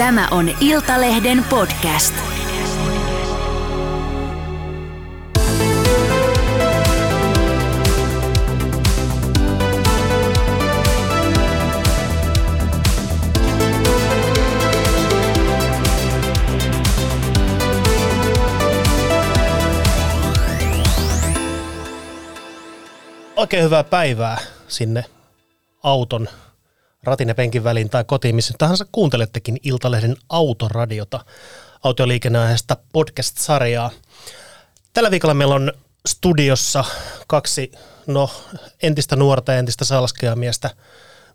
Tämä on Iltalehden podcast. Oikein hyvää päivää sinne auton ratin ja penkin väliin tai kotiin, missä tahansa kuuntelettekin Iltalehden autoradiota, autoliikenneaiheesta podcast-sarjaa. Tällä viikolla meillä on studiossa kaksi no, entistä nuorta ja entistä salskeamiestä.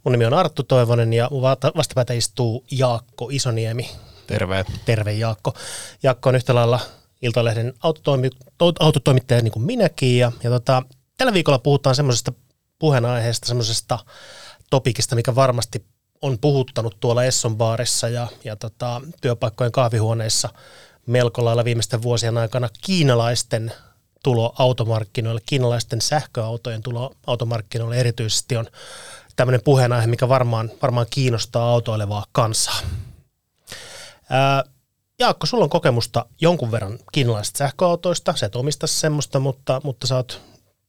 Mun nimi on Arttu Toivonen ja vastapäätä istuu Jaakko Isoniemi. Terve. Terve Jaakko. Jaakko on yhtä lailla Iltalehden autotoimi, autotoimittaja niin kuin minäkin. Ja, ja tota, tällä viikolla puhutaan semmoisesta puheenaiheesta, semmoisesta topikista, mikä varmasti on puhuttanut tuolla Esson baarissa ja, ja tota, työpaikkojen kahvihuoneissa melko lailla viimeisten vuosien aikana kiinalaisten tulo automarkkinoille, kiinalaisten sähköautojen tulo automarkkinoille erityisesti on tämmöinen puheenaihe, mikä varmaan, varmaan kiinnostaa autoilevaa kansaa. Ää, Jaakko, sulla on kokemusta jonkun verran kiinalaisista sähköautoista, sä et omista semmoista, mutta, mutta sä oot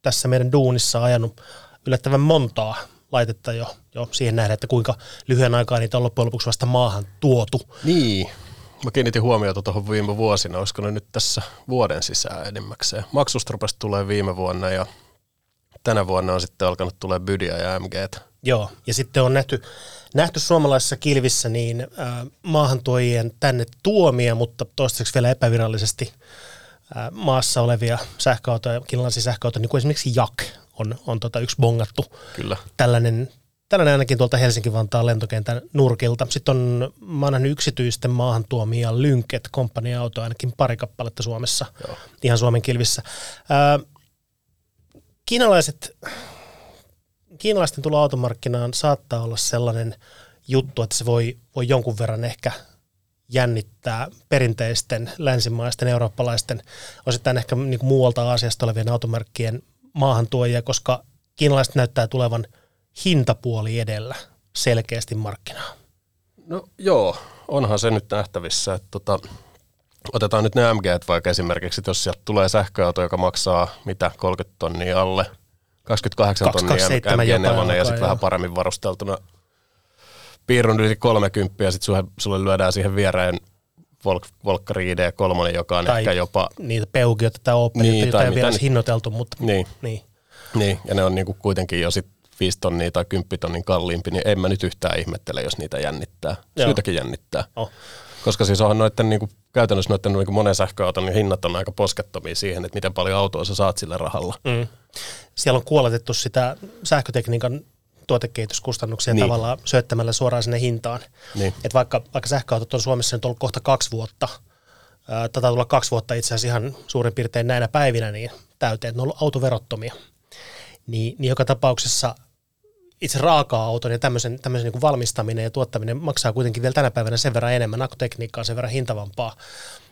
tässä meidän duunissa ajanut yllättävän montaa laitetta jo, jo siihen nähdä, että kuinka lyhyen aikaa niitä on loppujen lopuksi vasta maahan tuotu. Niin, mä kiinnitin huomiota tuohon viime vuosina, olisiko ne nyt tässä vuoden sisään enimmäkseen. Maksusta tulee viime vuonna ja tänä vuonna on sitten alkanut tulee Bydia ja MG. Joo, ja sitten on nähty, nähty suomalaisissa kilvissä niin äh, maahantuojien tänne tuomia, mutta toistaiseksi vielä epävirallisesti äh, maassa olevia sähköautoja, kiinalaisia sähköautoja, niin kuin esimerkiksi Jak on, on tota yksi bongattu. Kyllä. Tällainen, tällainen ainakin tuolta Helsinki-Vantaan lentokentän nurkilta. Sitten on, mä oon yksityisten maahan tuomia Lynket komppaniautoja, ainakin pari kappaletta Suomessa, Joo. ihan Suomen kilvissä. Ää, kiinalaiset, kiinalaisten tulo automarkkinaan saattaa olla sellainen juttu, että se voi, voi jonkun verran ehkä jännittää perinteisten länsimaisten, eurooppalaisten, osittain ehkä niin kuin muualta Aasiasta olevien automarkkien maahantuojia, koska kiinalaiset näyttää tulevan hintapuoli edellä selkeästi markkinaa. No joo, onhan se nyt nähtävissä. Että tota, otetaan nyt ne MG vaikka esimerkiksi, että jos sieltä tulee sähköauto, joka maksaa mitä 30 tonnia alle, 28 tonnia MG4 ja sitten vähän paremmin varusteltuna piirrun yli 30 ja sitten sulle lyödään siihen viereen Volk, Volkkari ID3, joka on tai ehkä jopa... niitä Peugeota tai Opel, niin, tai ei vielä niin, hinnoiteltu, mutta... Niin. niin. Niin, ja ne on niinku kuitenkin jo sit 5 tonnia tai 10 tonnin kalliimpi, niin en mä nyt yhtään ihmettele, jos niitä jännittää. Joo. Syytäkin jännittää. Oh. Koska siis onhan noiden niinku, käytännössä noiden niinku monen sähköauton niin hinnat on aika poskettomia siihen, että miten paljon autoa sä saat sillä rahalla. Mm. Siellä on kuoletettu sitä sähkötekniikan tuotekehityskustannuksia niin. tavallaan syöttämällä suoraan sinne hintaan. Niin. Et vaikka, vaikka sähköautot on Suomessa nyt ollut kohta kaksi vuotta, tätä tulla kaksi vuotta itse asiassa ihan suurin piirtein näinä päivinä niin täyteen, että ne on ollut autoverottomia. Niin, niin joka tapauksessa itse raaka-auton ja tämmöisen, tämmöisen niin valmistaminen ja tuottaminen maksaa kuitenkin vielä tänä päivänä sen verran enemmän, akkutekniikkaa sen verran hintavampaa,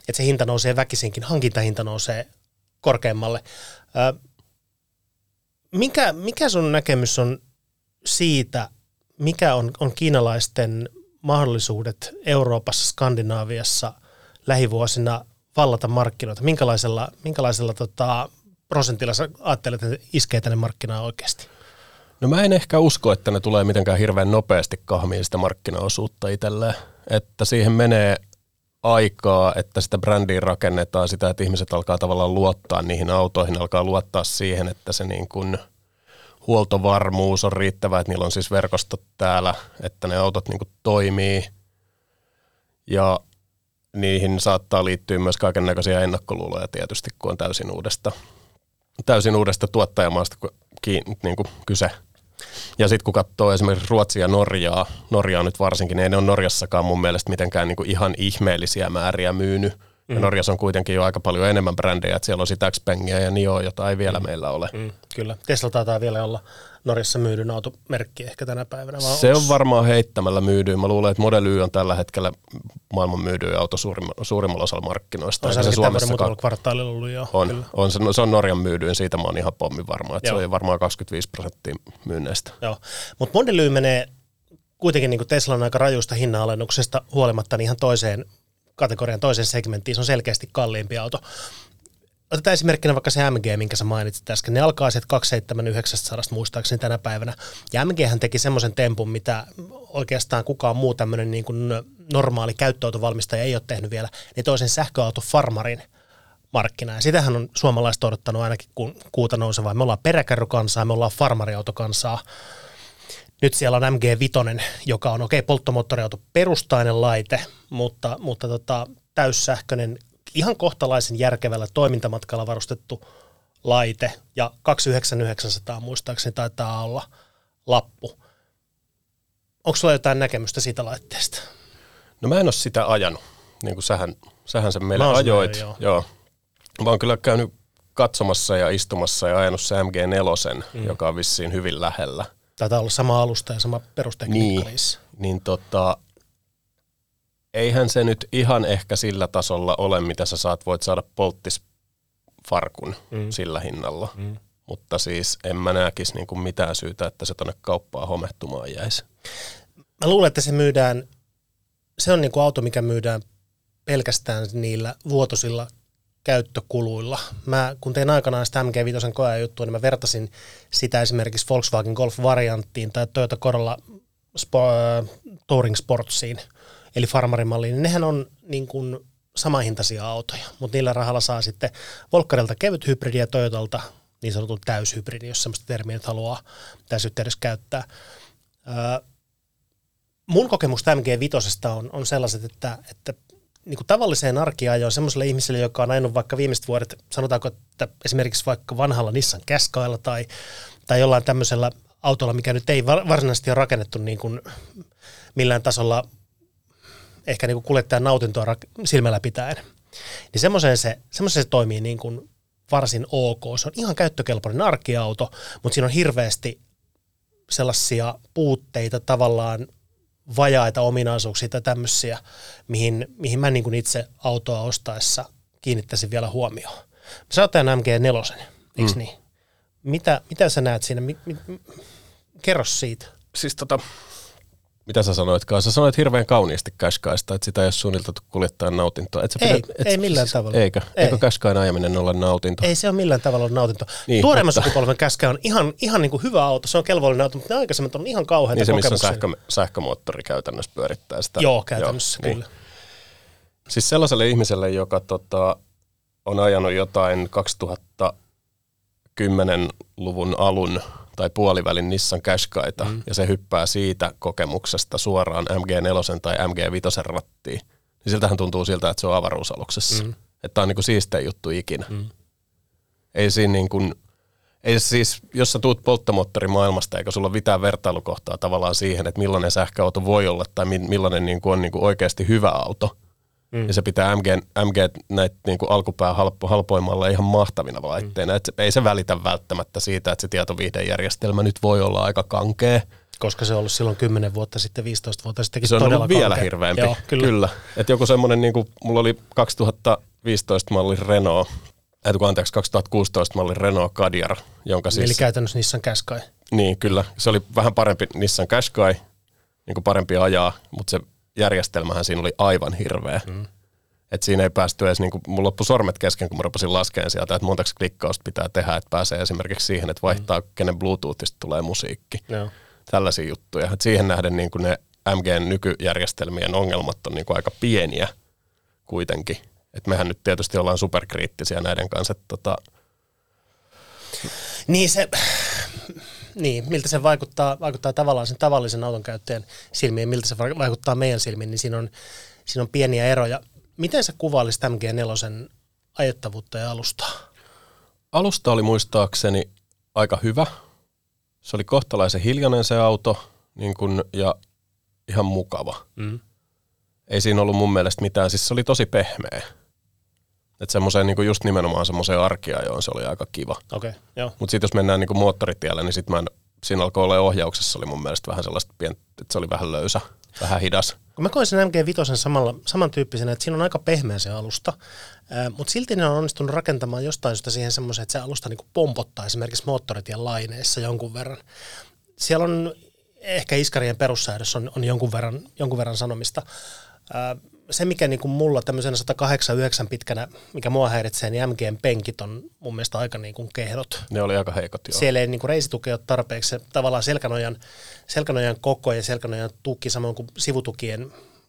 että se hinta nousee väkisinkin, hankintahinta nousee korkeammalle. mikä, mikä sun näkemys on siitä, mikä on, on kiinalaisten mahdollisuudet Euroopassa, Skandinaaviassa lähivuosina vallata markkinoita? Minkälaisella, minkälaisella tota, prosentilla sä ajattelet, että iskee tänne markkinaan oikeasti? No mä en ehkä usko, että ne tulee mitenkään hirveän nopeasti kahmiin sitä markkinaosuutta itselleen. Että siihen menee aikaa, että sitä brändiä rakennetaan, sitä, että ihmiset alkaa tavallaan luottaa niihin autoihin, alkaa luottaa siihen, että se niin kuin – huoltovarmuus on riittävä, että niillä on siis verkostot täällä, että ne autot niin toimii ja niihin saattaa liittyä myös kaiken näköisiä ennakkoluuloja tietysti, kun on täysin uudesta, täysin uudesta tuottajamaasta niin kuin kyse. Ja sitten kun katsoo esimerkiksi Ruotsia ja Norjaa, Norjaa nyt varsinkin, niin ei ne ole Norjassakaan mun mielestä mitenkään niin kuin ihan ihmeellisiä määriä myynyt – Mm. Ja Norjassa on kuitenkin jo aika paljon enemmän brändejä, että siellä on sitä Xpengia ja Nio, jota ei vielä mm. meillä ole. Mm. Kyllä. Tesla taitaa vielä olla Norjassa myydyn automerkki ehkä tänä päivänä. Vaan se on varmaan heittämällä myydyin. Mä luulen, että Model Y on tällä hetkellä maailman myydyin auto suurimmalla, suurimmalla osalla markkinoista. On se, se Suomessa muutamalla kvartaalilla ollut jo. On, on se, se, on Norjan myydyin, siitä mä oon ihan pommin varma, että Joo. se on varmaan 25 prosenttia myynneistä. Joo, mutta Model Y menee kuitenkin niin Teslan aika rajuista hinnanalennuksesta huolimatta niin ihan toiseen kategorian toiseen segmenttiin. Se on selkeästi kalliimpi auto. Otetaan esimerkkinä vaikka se MG, minkä sä mainitsit äsken. Ne alkaa sieltä 27900 muistaakseni tänä päivänä. Ja MG hän teki semmoisen tempun, mitä oikeastaan kukaan muu tämmöinen niin kuin normaali käyttöautovalmistaja ei ole tehnyt vielä. Ne toisen sähköauto Farmarin markkinaan. Ja sitähän on suomalaiset odottanut ainakin kun kuuta nousevaa. Me ollaan peräkärrykansaa, me ollaan farmariautokansaa. Nyt siellä on MG5, joka on okei okay, polttomoottoriauto perustainen laite, mutta, mutta tota, täyssähköinen ihan kohtalaisen järkevällä toimintamatkalla varustettu laite ja 29900 muistaakseni taitaa olla lappu. Onko sulla jotain näkemystä siitä laitteesta? No mä en ole sitä ajanut, niin kuin sähän, sähän sen meille ajoit. Sen, joo. joo. Mä oon kyllä käynyt katsomassa ja istumassa ja ajanut se MG4, mm. joka on vissiin hyvin lähellä. Taitaa olla sama alusta ja sama perustekniikka niin, Niin tota, eihän se nyt ihan ehkä sillä tasolla ole, mitä sä saat, voit saada polttisfarkun mm. sillä hinnalla. Mm. Mutta siis en mä näkisi niin kuin mitään syytä, että se tonne kauppaan homehtumaan jäisi. Mä luulen, että se myydään, se on niin kuin auto, mikä myydään pelkästään niillä vuotosilla käyttökuluilla. Mä, kun tein aikanaan sitä MG5 koejuttua, niin mä vertasin sitä esimerkiksi Volkswagen Golf-varianttiin tai Toyota Corolla Sp- Touring Sportsiin – eli farmarimalliin, niin nehän on niin kuin samahintaisia autoja, mutta niillä rahalla saa sitten Volkkarilta kevyt hybridi ja Toyotalta niin sanotun täyshybridi, jos sellaista termiä nyt haluaa tässä yhteydessä käyttää. Öö, mun kokemus MG5 on, on sellaiset, että, että niin kuin tavalliseen arkiajoon semmoiselle ihmiselle, joka on ajanut vaikka viimeiset vuodet, sanotaanko, että esimerkiksi vaikka vanhalla Nissan Qashqailla tai, tai jollain tämmöisellä autolla, mikä nyt ei varsinaisesti ole rakennettu niin kuin millään tasolla ehkä niin kuin kuljettajan nautintoa silmällä pitäen. Niin semmoiseen se, semmoiseen se toimii niin kuin varsin ok. Se on ihan käyttökelpoinen arkiauto, mutta siinä on hirveästi sellaisia puutteita tavallaan vajaita ominaisuuksia tai tämmöisiä, mihin, mihin mä niin kuin itse autoa ostaessa kiinnittäisin vielä huomioon. Sä oot MG4, eikö mm. niin? Mitä, mitä sä näet siinä? Mi, mi, kerro siitä. Siis tota, mitä sä sanoitkaan? Sä sanoit hirveän kauniisti Käskäistä, että sitä ei ole suunniteltu kuljettajan nautintoa. Et ei, pidä, et, ei millään tavalla. Eikö? Ei. Eikö Käskäin ajaminen ole nautinto? Ei se ole millään tavalla nautinto. Niin, Tuoreemman mutta... sukupolven Käskä on ihan, ihan niin kuin hyvä auto, se on kelvollinen auto, mutta ne aikaisemmat on ihan kauheita Niin se, missä sähkö, sähkömoottori käytännössä pyörittää sitä. Joo, käytännössä Joo, kyllä. Niin. Siis sellaiselle ihmiselle, joka tota, on ajanut jotain 2010-luvun alun tai puolivälin Nissan Qashqaita mm. ja se hyppää siitä kokemuksesta suoraan MG4 tai MG5 rattiin, niin siltähän tuntuu siltä, että se on avaruusaluksessa. Mm. Että tämä on niin kuin siistein juttu ikinä. Mm. Ei siinä niin kuin, ei siis, jos sä tuut polttomoottorimaailmasta, eikä sulla ole mitään vertailukohtaa tavallaan siihen, että millainen sähköauto voi olla tai millainen niin kuin on niin kuin oikeasti hyvä auto – Mm. Ja se pitää MG, MG näitä niin kuin alkupää halpo, halpoimalla ihan mahtavina laitteina. Mm. Et ei se välitä välttämättä siitä, että se tietoviihdejärjestelmä nyt voi olla aika kankea. Koska se on ollut silloin 10 vuotta sitten, 15 vuotta sitten. Se on ollut vielä kankea. hirveämpi. Joo, kyllä. kyllä. Et joku semmoinen, niin kuin, mulla oli 2015 mallin Renault, äh, anteeksi, 2016 mallin Renault Kadjar, jonka siis... Eli käytännössä Nissan Qashqai. Niin, kyllä. Se oli vähän parempi Nissan Qashqai, niin kuin parempi ajaa, mutta se järjestelmähän siinä oli aivan hirveä. Mm. Et siinä ei päästy edes, niin kuin, mulla loppui sormet kesken, kun mä rupesin laskemaan sieltä, että montaksi klikkausta pitää tehdä, että pääsee esimerkiksi siihen, että vaihtaa, mm. kenen Bluetoothista tulee musiikki. No. Tällaisia juttuja. Et siihen nähden niin kuin ne MGn nykyjärjestelmien ongelmat on niin kuin aika pieniä kuitenkin. Et mehän nyt tietysti ollaan superkriittisiä näiden kanssa. Tota... Niin se, niin, miltä se vaikuttaa, vaikuttaa tavallaan sen tavallisen auton käyttäjän silmiin, miltä se vaikuttaa meidän silmiin, niin siinä on, siinä on pieniä eroja. Miten sä kuvailisit MG4 ajettavuutta ja alustaa? Alusta oli muistaakseni aika hyvä. Se oli kohtalaisen hiljainen se auto niin kun, ja ihan mukava. Mm. Ei siinä ollut mun mielestä mitään, siis se oli tosi pehmeä. Että semmoiseen niin just nimenomaan semmoiseen arkiajoon se oli aika kiva. Okay, joo. Mutta sitten jos mennään niin moottoritielle, niin sitten mä en, siinä alkoi olla ohjauksessa oli mun mielestä vähän sellaista pientä, että se oli vähän löysä, vähän hidas. Kun mä koin sen MG5 samalla, samantyyppisenä, että siinä on aika pehmeä se alusta, mutta silti ne on onnistunut rakentamaan jostain syystä siihen semmoisen, että se alusta niin pompottaa esimerkiksi moottoritien laineissa jonkun verran. Siellä on ehkä iskarien perussäädös on, on jonkun, verran, jonkun verran sanomista. Ää, se, mikä niin kuin mulla tämmöisenä 108-9 pitkänä, mikä mua häiritsee, niin MGn penkit on mun mielestä aika niin kuin kehdot. Ne oli aika heikot, joo. Siellä ei niin kuin reisituki ole tarpeeksi. Se, tavallaan selkänojan, selkänojan koko ja selkänojan tuki, samoin kuin sivutukien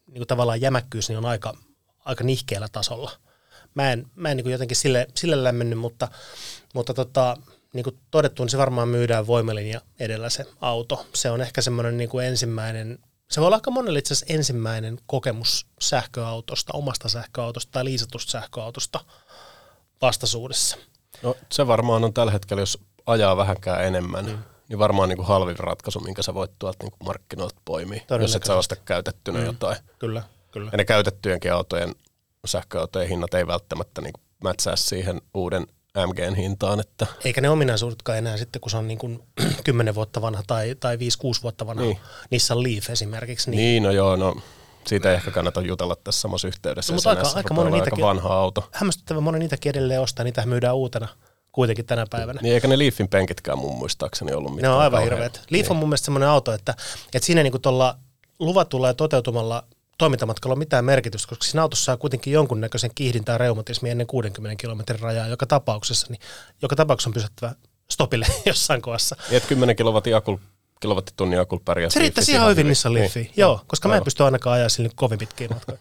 niin kuin tavallaan jämäkkyys, niin on aika, aika nihkeällä tasolla. Mä en, mä en niin kuin jotenkin sille, sille lämmennyt, mutta, mutta tota, niin kuin todettu, niin se varmaan myydään voimalinja edellä se auto. Se on ehkä semmoinen niin kuin ensimmäinen se voi olla aika monelle itse asiassa ensimmäinen kokemus sähköautosta, omasta sähköautosta tai liisatusta sähköautosta vastaisuudessa. No se varmaan on tällä hetkellä, jos ajaa vähänkään enemmän, mm. niin varmaan niin kuin halvin ratkaisu, minkä sä voit tuolta niin kuin markkinoilta poimia, jos et sä osta käytettynä mm. jotain. Kyllä, kyllä. Ja ne käytettyjenkin autojen, sähköautojen hinnat ei välttämättä niin kuin mätsää siihen uuden MGn hintaan. Että. Eikä ne ominaisuudetkaan enää sitten, kun se on niin kuin 10 vuotta vanha tai, tai 5-6 vuotta vanha niin. Nissan Leaf esimerkiksi. Niin, niin no joo, no siitä ei ehkä kannata jutella tässä samassa yhteydessä. No, mutta aika, aika, moni niitäkin, aika vanha auto. Hämmästyttävän moni niitäkin edelleen ostaa, niitä myydään uutena kuitenkin tänä päivänä. Niin eikä ne Leafin penkitkään mun muistaakseni ollut mitään. Ne on aivan hirveät. Leaf niin. on mun mielestä semmoinen auto, että, että siinä niin tuolla luvatulla ja toteutumalla toimintamatkalla ole mitään merkitystä, koska siinä autossa saa kuitenkin jonkunnäköisen kiihdin tai reumatismi ennen 60 kilometrin rajaa joka tapauksessa, niin joka tapauksessa on pysyttävä stopille jossain kohdassa. Ja 10 kilowattin akul, kilowattitunnin akul pärjää. Se riittäisi ihan hyvin Leafiin, niin. joo, koska Aivan. mä en pysty ainakaan ajaa sille kovin pitkiä matkoja.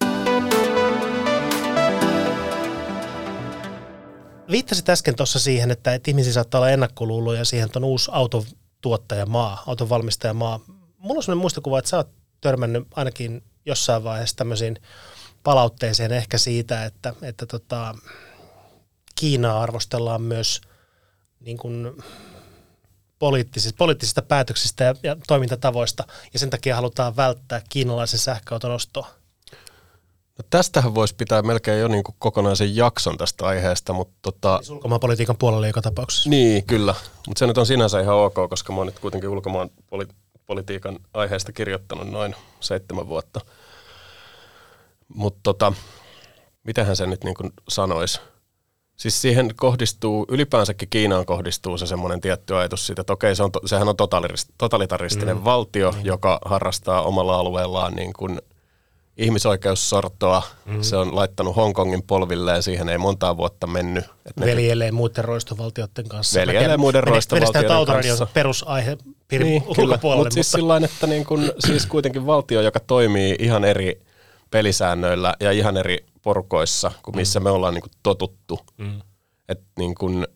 Viittasit äsken tuossa siihen, että, että ihmisiä saattaa olla ennakkoluuloja siihen, että on uusi autotuottajamaa, auton valmistajamaa. Mulla on sellainen muistikuva, että sä oot törmännyt ainakin jossain vaiheessa tämmöisiin palautteeseen ehkä siitä, että, että tota, Kiinaa arvostellaan myös niin kuin poliittisista, poliittisista päätöksistä ja, ja toimintatavoista, ja sen takia halutaan välttää kiinalaisen sähköauton ostoa. No tästähän voisi pitää melkein jo niin kuin kokonaisen jakson tästä aiheesta, mutta tota... Siis ulkomaanpolitiikan puolella joka tapauksessa. Niin, kyllä. Mutta se nyt on sinänsä ihan ok, koska mä oon nyt kuitenkin ulkomaan poli- politiikan aiheesta kirjoittanut noin seitsemän vuotta. Mutta tota, mitähän se nyt niin kuin sanoisi? Siis siihen kohdistuu, ylipäänsäkin Kiinaan kohdistuu se semmoinen tietty ajatus siitä, että okei, se on, sehän on totalitaristinen mm. valtio, mm. joka harrastaa omalla alueellaan niin kuin ihmisoikeussortoa. Mm. Se on laittanut Hongkongin polvilleen, siihen ei montaa vuotta mennyt. Veljelee muiden roistovaltioiden kanssa. Veljelee muiden roistovaltioiden kanssa. perusaihe niin, kyllä, mutta siis sillain, että niin kun, siis kuitenkin valtio, joka toimii ihan eri pelisäännöillä ja ihan eri porukoissa kuin missä mm. me ollaan niin kuin totuttu. Mm. Et niin kun,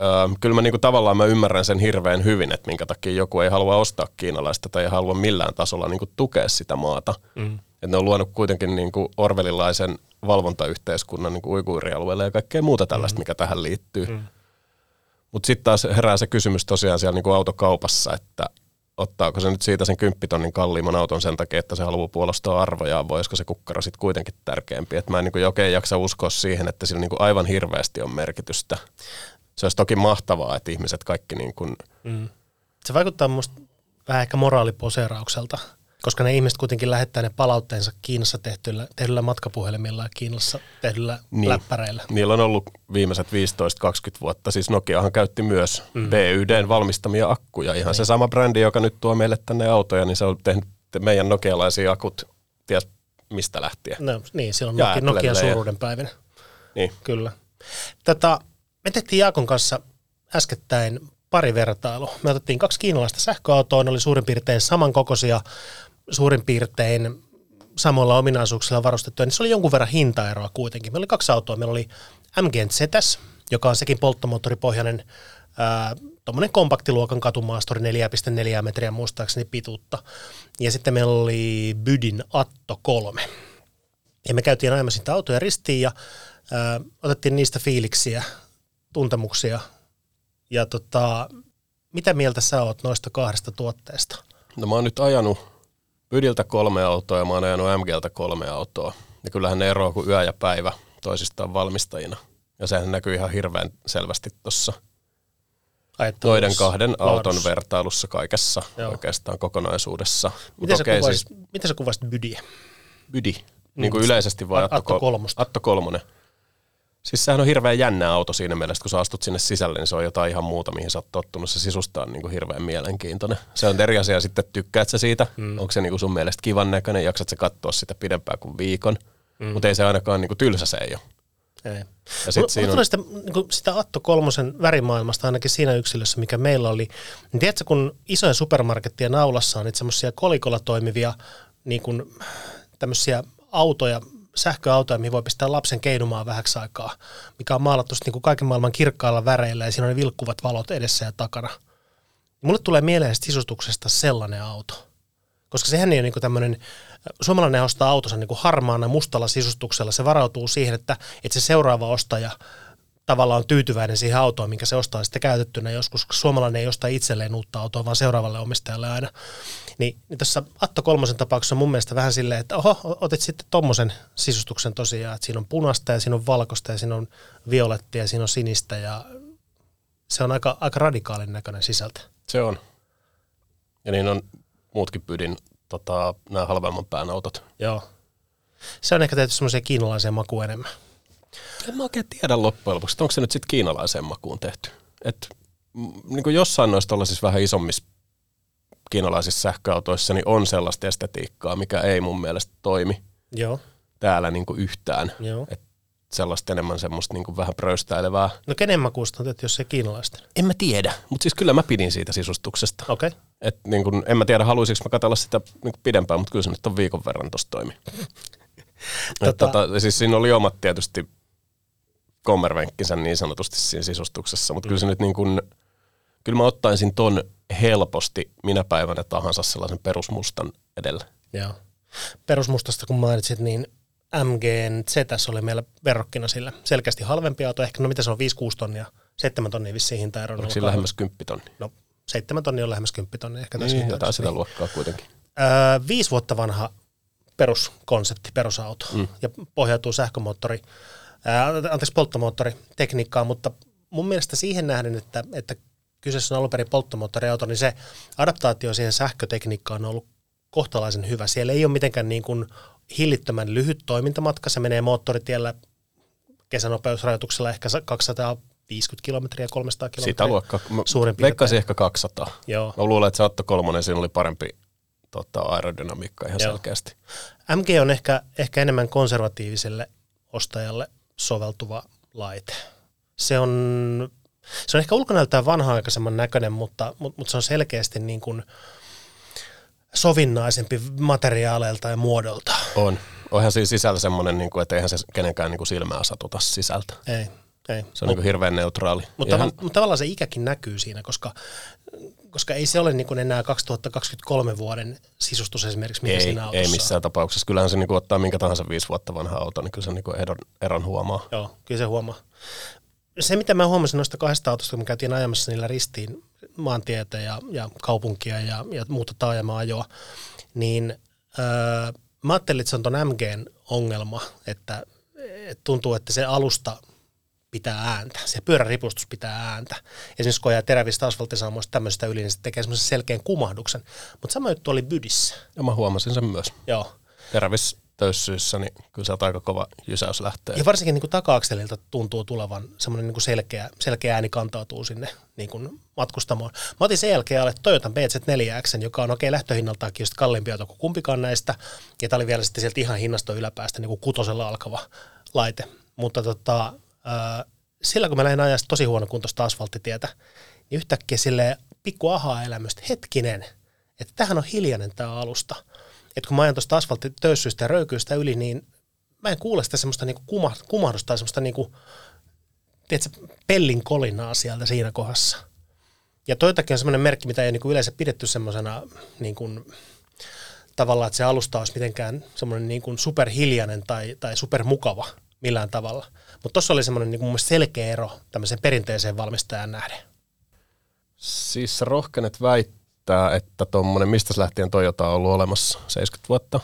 ö, kyllä mä niin kuin tavallaan mä ymmärrän sen hirveän hyvin, että minkä takia joku ei halua ostaa kiinalaista tai ei halua millään tasolla niin kuin tukea sitä maata. Mm. Et ne on luonut kuitenkin niin kuin orvelilaisen valvontayhteiskunnan niin kuin uiguurialueelle ja kaikkea muuta tällaista, mm. mikä tähän liittyy. Mm. Mutta sitten taas herää se kysymys tosiaan siellä niin kuin autokaupassa, että ottaako se nyt siitä sen kymppitonnin kalliimman auton sen takia, että se haluaa puolustaa arvojaan, vai olisiko se kukkaro sitten kuitenkin tärkeämpi. Että mä en niin oikein jaksa uskoa siihen, että sillä niin kuin aivan hirveästi on merkitystä. Se olisi toki mahtavaa, että ihmiset kaikki niin. Mm. Se vaikuttaa minusta vähän ehkä moraaliposeeraukselta koska ne ihmiset kuitenkin lähettää ne palautteensa Kiinassa tehtyillä, tehdyillä matkapuhelimilla ja Kiinassa tehdyillä niin. läppäreillä. Niillä on ollut viimeiset 15-20 vuotta. Siis Nokiahan käytti myös mm. BYDn valmistamia akkuja. Ihan niin. se sama brändi, joka nyt tuo meille tänne autoja, niin se on tehnyt meidän nokialaisia akut ties mistä lähtien. No, niin, silloin Nokia, Nokian suuruuden päivänä. Niin. Kyllä. Tätä, me tehtiin Jaakon kanssa äskettäin pari vertailua. Me otettiin kaksi kiinalaista sähköautoa, ne oli suurin piirtein samankokoisia, suurin piirtein samoilla ominaisuuksilla varustettuja, niin se oli jonkun verran hintaeroa kuitenkin. Meillä oli kaksi autoa. Meillä oli MG Zetas, joka on sekin polttomoottoripohjainen tuommoinen kompaktiluokan katumaastori 4,4 metriä muistaakseni pituutta. Ja sitten meillä oli Bydin Atto 3. Ja me käytiin ajamassa sitä autoja ristiin ja ää, otettiin niistä fiiliksiä, tuntemuksia. Ja tota, mitä mieltä sä oot noista kahdesta tuotteesta? No mä oon nyt ajanut Ydiltä kolme autoa ja mä oon ajanut MGltä kolme autoa. Ja kyllähän ne eroaa kuin yö ja päivä toisistaan valmistajina. Ja sehän näkyy ihan hirveän selvästi tuossa toiden kahden auton Laadus. vertailussa kaikessa Joo. oikeastaan kokonaisuudessa. Miten sä, kuvaisit, siis, miten sä kuvasit Bydiä? Bydi, niin kuin mm, yleisesti vai Atto? Atto kolmonen. Siis sehän on hirveän jännä auto siinä mielessä, kun sä astut sinne sisälle, niin se on jotain ihan muuta, mihin sä oot tottunut. Se sisusta on niin kuin hirveän mielenkiintoinen. Se on eri asia sitten, tykkäät sä siitä, mm. onko se niin kuin sun mielestä kivan näköinen, jaksat sä katsoa sitä pidempään kuin viikon, mm. mutta ei se ainakaan niin kuin tylsä se ei ole. Ei. Ja sit siinä on, sitä, niin kuin sitä Atto Kolmosen värimaailmasta ainakin siinä yksilössä, mikä meillä oli. Niin tiedätkö, kun isojen supermarkettien aulassa on niitä semmoisia kolikolla toimivia niin kuin, tämmöisiä autoja, sähköautoja, mihin voi pistää lapsen keinumaan vähäksi aikaa, mikä on maalattu niin kuin kaiken maailman kirkkailla väreillä ja siinä on ne vilkkuvat valot edessä ja takana. Mulle tulee mieleen sisustuksesta sellainen auto. Koska sehän ei ole niin tämmöinen, suomalainen ostaa autonsa niin harmaana mustalla sisustuksella. Se varautuu siihen, että, että se seuraava ostaja tavallaan tyytyväinen siihen autoon, minkä se ostaa sitten käytettynä joskus, suomalainen ei osta itselleen uutta autoa, vaan seuraavalle omistajalle aina. Niin, niin tässä Atto Kolmosen tapauksessa on mun mielestä vähän silleen, että oho, otit sitten tommosen sisustuksen tosiaan, että siinä on punasta ja siinä on valkoista ja siinä on violettia ja siinä on sinistä ja se on aika, aika radikaalin näköinen sisältö. se on. Ja niin on muutkin pydin tota, nämä halvemman pään autot. Joo. Se on ehkä tehty semmoisia kiinalaisia makuja enemmän. En mä oikein tiedä loppujen lopuksi, että onko se nyt sitten kiinalaiseen makuun tehty. Et, niin kuin jossain noista siis vähän isommissa kiinalaisissa sähköautoissa, niin on sellaista estetiikkaa, mikä ei mun mielestä toimi Joo, täällä niin kuin yhtään. joo. Et sellaista enemmän semmoista niin kuin vähän pröystäilevää. No kenen makuusta tehty, jos se kiinalaisten? En mä tiedä, mutta siis kyllä mä pidin siitä sisustuksesta. Okei. Okay. Et niin kun, en mä tiedä, haluaisinko mä katsella sitä niin kuin pidempään, mutta kyllä se nyt on viikon verran tuossa toimi. Tota- tota, tota, siis siinä oli omat tietysti kommervenkkinsä niin sanotusti siinä sisustuksessa, mutta mm. kyllä se nyt niin kuin, kyllä mä ottaisin ton helposti minä päivänä tahansa sellaisen perusmustan edellä. Joo. Perusmustasta kun mainitsit, niin MGn Z oli meillä verrokkina sillä. Selkeästi halvempi auto, ehkä no mitä se on, 5-6 tonnia, 7 tonnia vissiin hintaero. Onko siinä lähemmäs kymppitonni? No 7 tonnia on lähemmäs 10 tonnia ehkä tässä Niin, jotain sitä luokkaa kuitenkin. Öö, viisi vuotta vanha peruskonsepti, perusauto Mm. ja pohjautuu sähkömoottori, ää, anteeksi polttomoottori tekniikkaan, mutta mun mielestä siihen nähden, että, että kyseessä on alun perin polttomoottoriauto, niin se adaptaatio siihen sähkötekniikkaan on ollut kohtalaisen hyvä. Siellä ei ole mitenkään niin kuin hillittömän lyhyt toimintamatka, se menee moottoritiellä kesänopeusrajoituksella ehkä 250 kilometriä, 300 kilometriä. Sitä luokkaa. Mä Suurin piirtein. Ehkä 200. Joo. Mä luulen, että se Atto Kolmonen, siinä oli parempi tota, aerodynamiikka ihan Joo. selkeästi. MG on ehkä, ehkä enemmän konservatiiviselle ostajalle soveltuva laite. Se on, se on ehkä ulkonäöltään vanha-aikaisemman näköinen, mutta, mutta, mutta se on selkeästi niin kuin sovinnaisempi materiaaleilta ja muodolta. On. Onhan siinä sisällä semmoinen, niin kuin, että eihän se kenenkään niin kuin silmää satuta sisältä. Ei, ei. Se on niin kuin hirveän neutraali. Mutta, Ihan- mutta tavallaan se ikäkin näkyy siinä, koska, koska ei se ole niin kuin enää 2023 vuoden sisustus esimerkiksi, mikä ei, siinä autossa ei missään tapauksessa. Kyllähän se niin kuin, ottaa minkä tahansa viisi vuotta vanha auto, niin kyllä se niin kuin eron, eron huomaa. Joo, kyllä se huomaa. Se, mitä mä huomasin noista kahdesta autosta, kun me käytiin ajamassa niillä ristiin maantietä ja, ja kaupunkia ja, ja muuta taajama-ajoa, niin öö, mä ajattelin, että se on ton MGn ongelma, että, että tuntuu, että se alusta pitää ääntä. Se pyöräripustus pitää ääntä. Esimerkiksi kun ajaa terävistä asfalttisaamoista tämmöistä yli, niin se tekee semmoisen selkeän kumahduksen. Mutta sama juttu oli Bydissä. Ja mä huomasin sen myös. Joo. Terävissä töyssyissä, niin kyllä sieltä aika kova jysäys lähtee. Ja varsinkin niin kuin taka-akselilta tuntuu tulevan semmoinen niin kuin selkeä, selkeä ääni kantautuu sinne niin kuin matkustamoon. Mä otin sen jälkeen alle Toyotan BZ4X, joka on okei lähtöhinnaltaankin just kalliimpi auto kuin kumpikaan näistä. Ja tämä oli vielä sitten sieltä ihan hinnasta yläpäästä niin kuin kutosella alkava laite. Mutta tota, sillä kun mä lähdin ajaa tosi huonokuntoista asfalttitietä, niin yhtäkkiä sille pikku ahaa-elämystä, hetkinen, että tämähän on hiljainen tämä alusta. Että kun mä ajan tuosta asfalttitöyssyistä ja röykyistä yli, niin mä en kuule sitä semmoista niinku kuma, kumahdusta tai semmoista niinku, tiedätkö, pellin kolinaa sieltä siinä kohdassa. Ja toitakin on semmoinen merkki, mitä ei niinku yleensä pidetty semmoisena niinku, tavallaan, että se alusta olisi mitenkään semmoinen niinku superhiljainen tai, tai supermukava millään tavalla. Mutta tuossa oli semmoinen mun mielestä selkeä ero tämmöiseen perinteiseen valmistajan nähden. Siis rohkenet väittää, että tuommoinen, mistä lähtien Toyota on ollut olemassa 70 vuotta.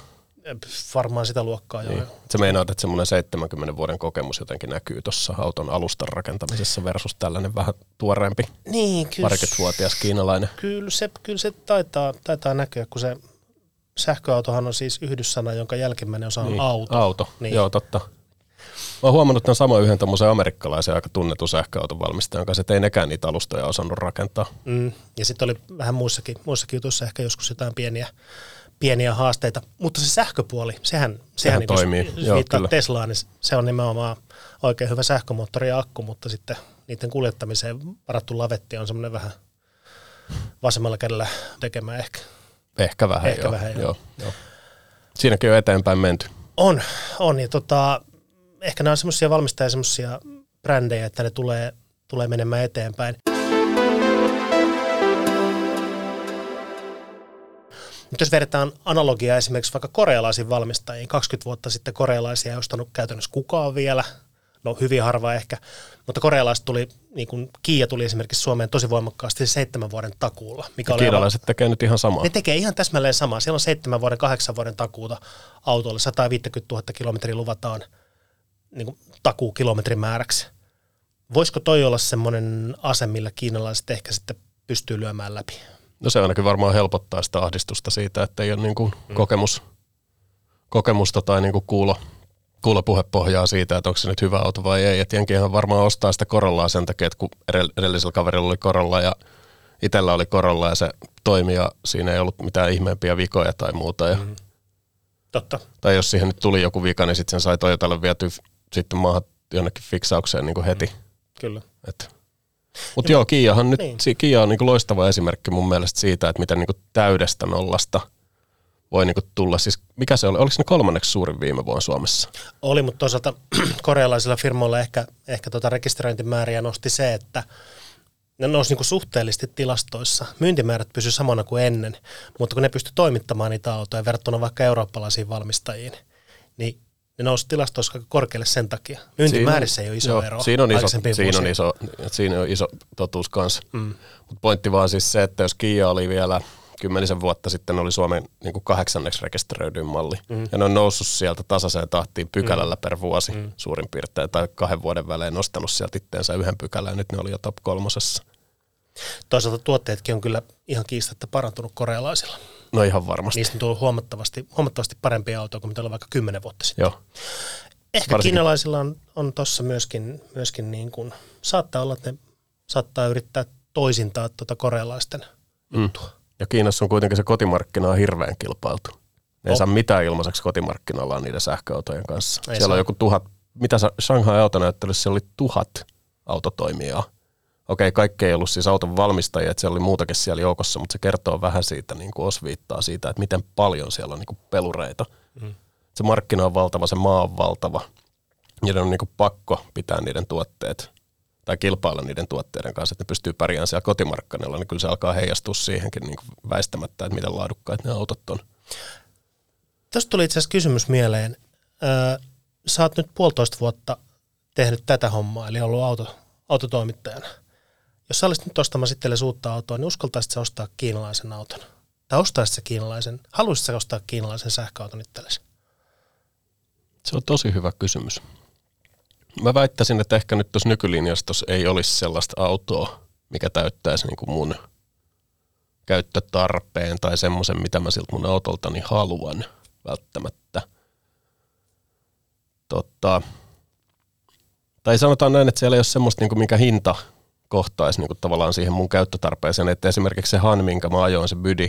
Varmaan sitä luokkaa jo. Niin. Se meinaat, että semmoinen 70 vuoden kokemus jotenkin näkyy tuossa auton alustan rakentamisessa versus tällainen vähän tuoreempi Niin, kyllä. parikymmentävuotias kiinalainen. Kyllä se, kyllä se taitaa, taitaa näkyä, kun se sähköautohan on siis yhdyssana, jonka jälkimmäinen osa on Niin, auto. Auto, Niin. joo totta. Oon huomannut tämän saman yhden tämmöisen amerikkalaisen aika tunnetun sähköauton valmistajan kanssa, että ei nekään niitä alustoja osannut rakentaa. Mm. Ja sitten oli vähän muissakin, muissakin jutuissa ehkä joskus jotain pieniä, pieniä haasteita. Mutta se sähköpuoli, sehän, sehän, Sehän niin toimii. Jos, Joo, viittaa. Teslaan, niin se on nimenomaan oikein hyvä sähkömoottori ja akku, mutta sitten niiden kuljettamiseen varattu lavetti on semmoinen vähän vasemmalla kädellä tekemään ehkä. Ehkä vähän, Ehkä joo. vähän, joo. joo. joo. Siinäkin on eteenpäin menty. On, on. Ja tota, ehkä nämä on semmoisia valmistajia, semmoisia brändejä, että ne tulee, tulee menemään eteenpäin. Nyt jos vedetään analogiaa esimerkiksi vaikka korealaisiin valmistajiin, 20 vuotta sitten korealaisia ei ostanut käytännössä kukaan vielä, no hyvin harva ehkä, mutta korealaiset tuli, niin kuin Kiia tuli esimerkiksi Suomeen tosi voimakkaasti seitsemän vuoden takuulla, mikä aivan- Kiinalaiset tekee nyt ihan samaa. ne tekee ihan täsmälleen samaa. Siellä on seitsemän vuoden, kahdeksan vuoden takuuta autoille. 150 000 kilometriä luvataan niin kuin takuu kilometrimääräksi. Voisiko toi olla semmoinen ase, millä kiinalaiset ehkä sitten pystyy lyömään läpi? No se ainakin varmaan helpottaa sitä ahdistusta siitä, että ei ole niin kuin kokemus, kokemusta tai niin kuin kuulo, kuulopuhepohjaa siitä, että onko se nyt hyvä auto vai ei. Et jenkihän varmaan ostaa sitä korollaa sen takia, että kun edell- edellisellä kaverilla oli korolla ja itsellä oli korolla ja se toimi ja siinä ei ollut mitään ihmeempiä vikoja tai muuta. Ja, mm. Totta. Tai jos siihen nyt tuli joku vika, niin sitten sen sai Toyotalle viety sitten maahan jonnekin fiksaukseen niin kuin heti. Mm. Kyllä. Mutta joo, Kiahan nyt, Niin. niin. Kia on niinku loistava esimerkki mun mielestä siitä, että miten niinku täydestä nollasta voi niinku tulla. Siis mikä se oli? Oliko se kolmanneksi suurin viime vuonna Suomessa? Oli, mutta toisaalta korealaisilla firmoilla ehkä, ehkä tota rekisteröintimääriä nosti se, että ne nousi niin suhteellisesti tilastoissa. Myyntimäärät pysy samana kuin ennen, mutta kun ne pysty toimittamaan niitä autoja verrattuna vaikka eurooppalaisiin valmistajiin, niin ne nousi tilastoissa aika korkealle sen takia. Myyntimäärissä ei ole iso joo, ero. Siinä on iso, siinä on iso, siinä on iso totuus kanssa. Mm. Mutta pointti vaan siis se, että jos Kia oli vielä kymmenisen vuotta sitten oli Suomen niin kuin kahdeksanneksi rekisteröidyin malli. Mm. Ja ne on noussut sieltä tasaiseen tahtiin pykälällä mm. per vuosi mm. suurin piirtein, tai kahden vuoden välein nostanut sieltä itteensä yhden pykälän, ja nyt ne oli jo top kolmosessa. Toisaalta tuotteetkin on kyllä ihan kiistatta parantunut korealaisilla. No ihan varmasti. Niistä on tullut huomattavasti, huomattavasti parempia autoja kuin mitä oli vaikka kymmenen vuotta sitten. Joo. Ehkä Varsinkin- kiinalaisilla on, on tuossa myöskin, myöskin niin kuin, saattaa olla, että ne saattaa yrittää toisintaa tuota korealaisten juttua. Ja Kiinassa on kuitenkin se kotimarkkina on hirveän kilpailtu. Ne ei saa mitään ilmaiseksi kotimarkkinoillaan niiden sähköautojen kanssa. Ei siellä saa. on joku tuhat, mitä Shanghai autonäyttelyssä siellä oli tuhat autotoimijaa. Okei, kaikki ei ollut siis auton valmistajia, että siellä oli muutakin siellä joukossa, mutta se kertoo vähän siitä, niin kuin osviittaa siitä, että miten paljon siellä on niin kuin pelureita. Mm. Se markkina on valtava, se maa on valtava. Niiden on niin kuin pakko pitää niiden tuotteet tai kilpailla niiden tuotteiden kanssa, että ne pystyy pärjäämään siellä kotimarkkinoilla, niin kyllä se alkaa heijastua siihenkin niin kuin väistämättä, että miten laadukkaita ne autot on. Tuosta tuli itse asiassa kysymys mieleen. Öö, sä oot nyt puolitoista vuotta tehnyt tätä hommaa, eli ollut auto, autotoimittajana. Jos sä olisit nyt ostamassa itsellesi uutta autoa, niin uskaltaisit sä ostaa kiinalaisen auton? Tai ostaisit sä kiinalaisen, haluaisit sä ostaa kiinalaisen sähköauton itsellesi? Se on tosi hyvä kysymys. Mä väittäisin, että ehkä nyt tuossa nykylinjastossa ei olisi sellaista autoa, mikä täyttäisi niin kuin mun käyttötarpeen tai semmoisen, mitä mä siltä mun autoltani haluan välttämättä. Totta. Tai sanotaan näin, että siellä ei ole semmoista, niin kuin mikä hinta kohtaisi niin kuin tavallaan siihen mun käyttötarpeeseen. Että esimerkiksi se Han, minkä mä ajoin, se Bydi,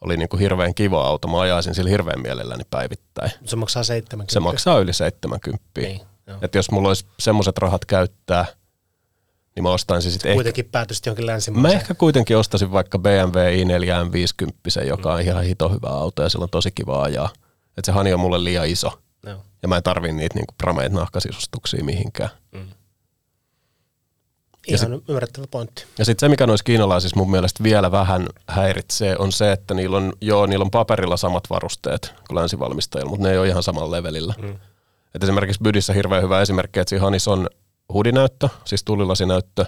oli niin kuin hirveän kiva auto. Mä ajaisin sillä hirveän mielelläni päivittäin. Se maksaa 70. Se maksaa yli 70. Niin, joo. Että jos mulla olisi semmoiset rahat käyttää, niin mä ostaisin sitten ehkä, Kuitenkin päätyisit johonkin mä länsimaiseen. ehkä kuitenkin ostaisin vaikka BMW i4 M50, joka on ihan hito hyvä auto ja sillä on tosi kiva ajaa. Että se hani on mulle liian iso Joo. ja mä en tarvii niitä niinku prameita nahkasisustuksia mihinkään. Ihan ymmärrettävä pointti. Ja sitten se, mikä noissa kiinalaisissa mun mielestä vielä vähän häiritsee, on se, että niillä on, joo, niillä on paperilla samat varusteet kuin länsivalmistajilla, mutta ne ei ole ihan samalla levelillä. Mm. Et esimerkiksi Bydissä hirveän hyvä esimerkki, että siinä Hanis on hudinäyttö, siis tulilasinäyttö,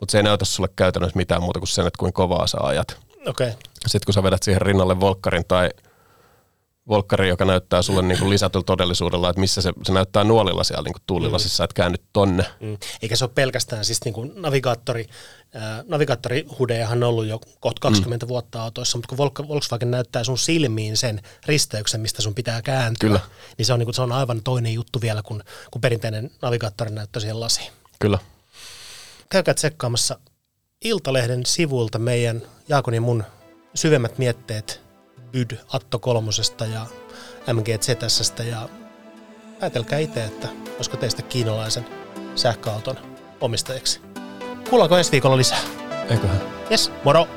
mutta se ei näytä sulle käytännössä mitään muuta kuin sen, että kuinka kovaa sä ajat. Okei. Okay. Sitten kun sä vedät siihen rinnalle volkkarin tai volkkari, joka näyttää sulle niin kuin lisätyllä todellisuudella, että missä se, se näyttää nuolilla siellä niin kuin tuulilasissa, että käännyt tonne. Mm. Eikä se ole pelkästään siis niin kuin navigaattori, äh, navigaattorihudejahan on ollut jo kohta 20 mm. vuotta autoissa, mutta kun Volkswagen näyttää sun silmiin sen risteyksen, mistä sun pitää kääntyä, Kyllä. niin se on, niin kuin, se on aivan toinen juttu vielä kuin, kuin perinteinen navigaattori näyttää siihen lasiin. Kyllä. Käykää tsekkaamassa Iltalehden sivuilta meidän Jaakonin mun syvemmät mietteet Byd Atto kolmosesta ja MGZS ja päätelkää itse, että olisiko teistä kiinalaisen sähköauton omistajaksi. Kuullaanko ensi viikolla lisää? Eiköhän. Yes, moro!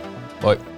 Moi.